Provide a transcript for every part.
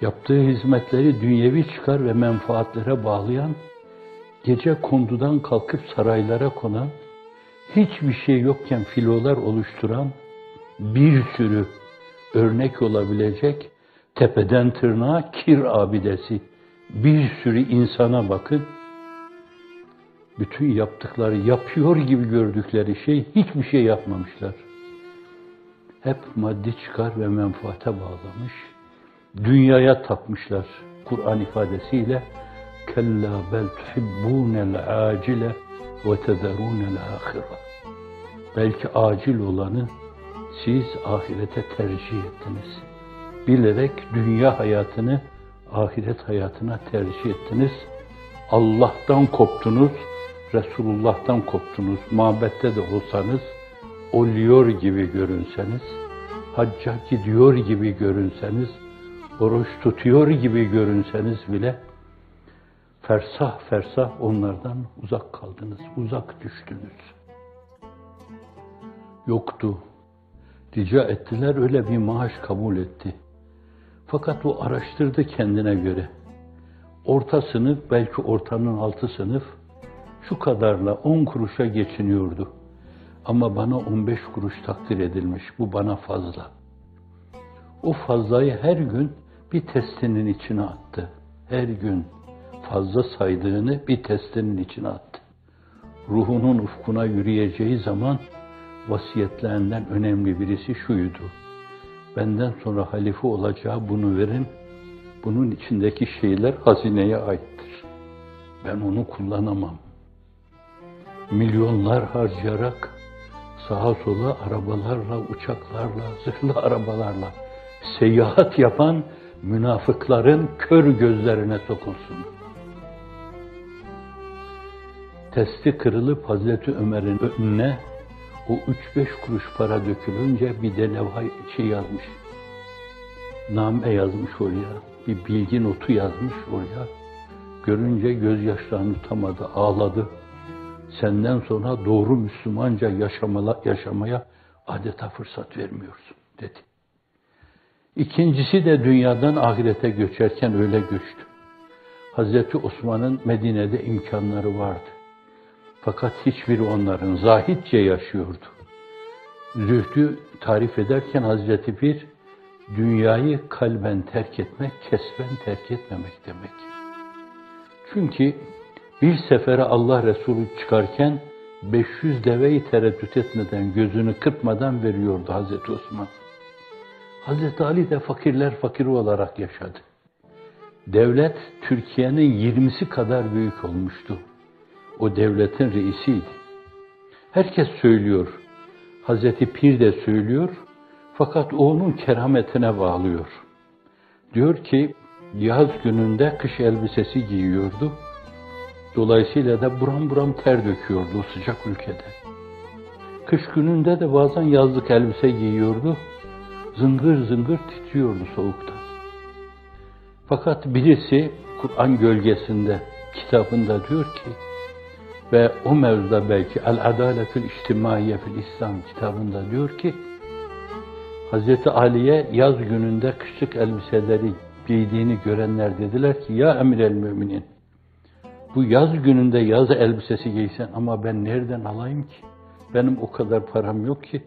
Yaptığı hizmetleri dünyevi çıkar ve menfaatlere bağlayan, gece kondudan kalkıp saraylara konan, hiçbir şey yokken filolar oluşturan, bir sürü örnek olabilecek tepeden tırnağa kir abidesi, bir sürü insana bakın, bütün yaptıkları, yapıyor gibi gördükleri şey hiçbir şey yapmamışlar. Hep maddi çıkar ve menfaate bağlamış, dünyaya tapmışlar. Kur'an ifadesiyle kella bel tuhibbunel acile ve tezerunel ahire. Belki acil olanı siz ahirete tercih ettiniz. Bilerek dünya hayatını ahiret hayatına tercih ettiniz. Allah'tan koptunuz, Resulullah'tan koptunuz. Mabette de olsanız, oluyor gibi görünseniz, hacca gidiyor gibi görünseniz, oruç tutuyor gibi görünseniz bile fersah fersah onlardan uzak kaldınız, uzak düştünüz. Yoktu. Rica ettiler, öyle bir maaş kabul etti. Fakat o araştırdı kendine göre. Orta sınıf, belki ortanın altı sınıf, şu kadarla on kuruşa geçiniyordu. Ama bana on beş kuruş takdir edilmiş, bu bana fazla. O fazlayı her gün bir testinin içine attı. Her gün fazla saydığını bir testinin içine attı. Ruhunun ufkuna yürüyeceği zaman vasiyetlerinden önemli birisi şuydu. Benden sonra halife olacağı bunu verin. Bunun içindeki şeyler hazineye aittir. Ben onu kullanamam. Milyonlar harcayarak sağa sola arabalarla, uçaklarla, zırhlı arabalarla seyahat yapan münafıkların kör gözlerine sokulsun. Testi kırılıp Hazreti Ömer'in önüne o üç beş kuruş para dökülünce bir de levha şey yazmış. Name yazmış oraya. Bir bilgi notu yazmış oraya. Görünce gözyaşlarını tutamadı, ağladı. Senden sonra doğru Müslümanca yaşamala, yaşamaya adeta fırsat vermiyorsun dedi. İkincisi de dünyadan ahirete göçerken öyle göçtü. Hazreti Osman'ın Medine'de imkanları vardı. Fakat hiçbiri onların zahitçe yaşıyordu. Zühdü tarif ederken Hazreti Pir, dünyayı kalben terk etmek, kesben terk etmemek demek. Çünkü bir sefere Allah Resulü çıkarken 500 deveyi tereddüt etmeden, gözünü kırpmadan veriyordu Hazreti Osman. Hazreti Ali de fakirler fakiri olarak yaşadı. Devlet Türkiye'nin 20'si kadar büyük olmuştu. O devletin reisiydi. Herkes söylüyor. Hazreti Pir de söylüyor. Fakat o onun kerametine bağlıyor. Diyor ki yaz gününde kış elbisesi giyiyordu. Dolayısıyla da buram buram ter döküyordu sıcak ülkede. Kış gününde de bazen yazlık elbise giyiyordu. Zıngır zıngır titriyordu soğuktan. Fakat birisi Kur'an gölgesinde kitabında diyor ki ve o mevzuda belki El Adaletül İçtimaiye fil İslam kitabında diyor ki Hazreti Ali'ye yaz gününde kışlık elbiseleri giydiğini görenler dediler ki ya emir el müminin bu yaz gününde yaz elbisesi giysen ama ben nereden alayım ki? Benim o kadar param yok ki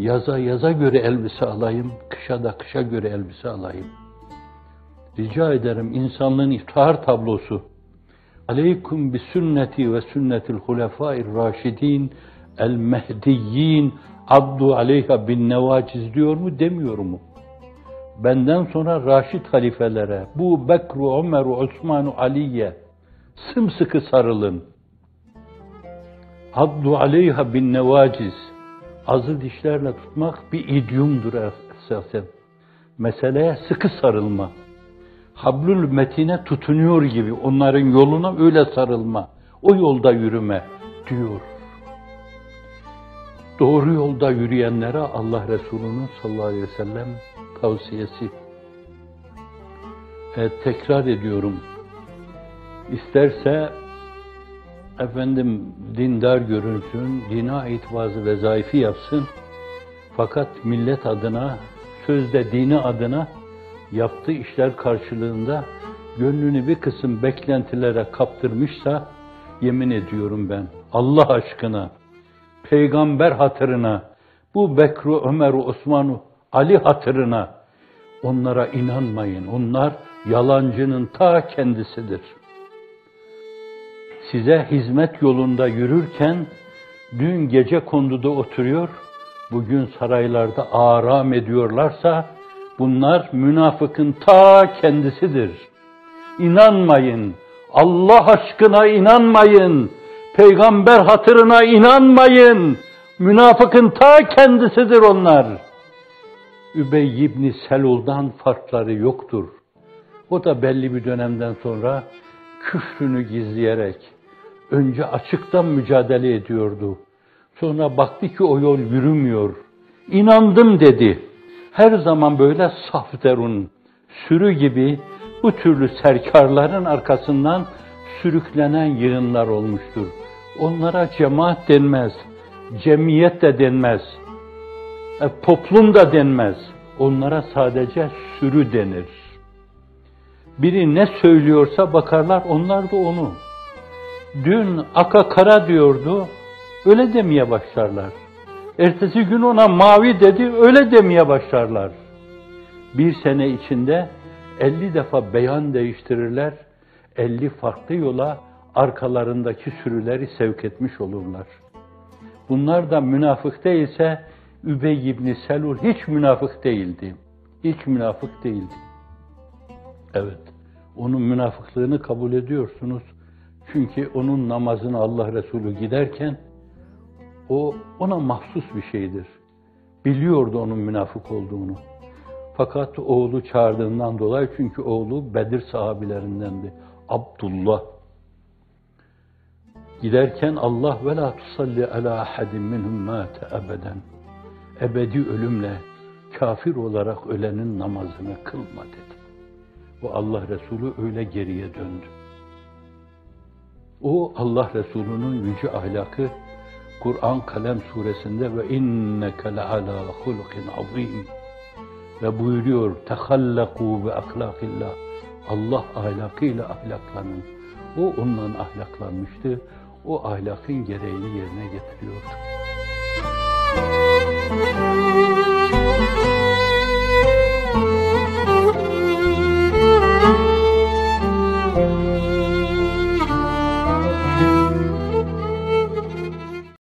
yaza yaza göre elbise alayım, kışa da kışa göre elbise alayım. Rica ederim insanlığın iftihar tablosu Aleykum bi sünneti ve sünnetil hulefâir raşidin el mehdiyyin abdu aleyha bin nevaciz diyor mu demiyor mu? Benden sonra Raşid halifelere bu Bekru, Ömer, Osman, Aliye sımsıkı sarılın. Abdu aleyha bin nevaciz azı dişlerle tutmak bir idiomdur esasen. Meseleye sıkı sarılma. Hablül metine tutunuyor gibi onların yoluna öyle sarılma. O yolda yürüme diyor. Doğru yolda yürüyenlere Allah Resulü'nün sallallahu aleyhi ve sellem tavsiyesi. Evet, tekrar ediyorum. İsterse efendim dindar görünsün, dine ait bazı vezaifi yapsın. Fakat millet adına, sözde dini adına yaptığı işler karşılığında gönlünü bir kısım beklentilere kaptırmışsa yemin ediyorum ben Allah aşkına, peygamber hatırına, bu Bekru, Ömer, Osman, Ali hatırına onlara inanmayın. Onlar yalancının ta kendisidir. Size hizmet yolunda yürürken dün gece konduda oturuyor, bugün saraylarda aram ediyorlarsa bunlar münafıkın ta kendisidir. İnanmayın. Allah aşkına inanmayın. Peygamber hatırına inanmayın. Münafıkın ta kendisidir onlar. Übey ibn Selul'dan farkları yoktur. O da belli bir dönemden sonra küfrünü gizleyerek önce açıktan mücadele ediyordu. Sonra baktı ki o yol yürümüyor. İnandım dedi. Her zaman böyle saf derun, sürü gibi bu türlü serkarların arkasından sürüklenen yığınlar olmuştur. Onlara cemaat denmez, cemiyet de denmez, e, toplum da denmez. Onlara sadece sürü denir. Biri ne söylüyorsa bakarlar onlar da onu. Dün aka kara diyordu, öyle demeye başlarlar. Ertesi gün ona mavi dedi, öyle demeye başlarlar. Bir sene içinde 50 defa beyan değiştirirler, 50 farklı yola arkalarındaki sürüleri sevk etmiş olurlar. Bunlar da münafık değilse Übey ibn Selul hiç münafık değildi. Hiç münafık değildi. Evet, onun münafıklığını kabul ediyorsunuz. Çünkü onun namazını Allah Resulü giderken o ona mahsus bir şeydir. Biliyordu onun münafık olduğunu. Fakat oğlu çağırdığından dolayı çünkü oğlu Bedir sahabilerindendi. Abdullah. Giderken Allah ve la tusalli ala ahadin minhum mate ebeden. Ebedi ölümle kafir olarak ölenin namazını kılma dedi. Bu Allah Resulü öyle geriye döndü. O Allah Resulü'nün yüce ahlakı Kur'an Kalem suresinde ve inneke le ala hulukin azim ve buyuruyor tehallaku ve ahlakillah Allah ahlakıyla ahlaklanın. O ondan ahlaklanmıştı. O ahlakın gereğini yerine getiriyordu. Müzik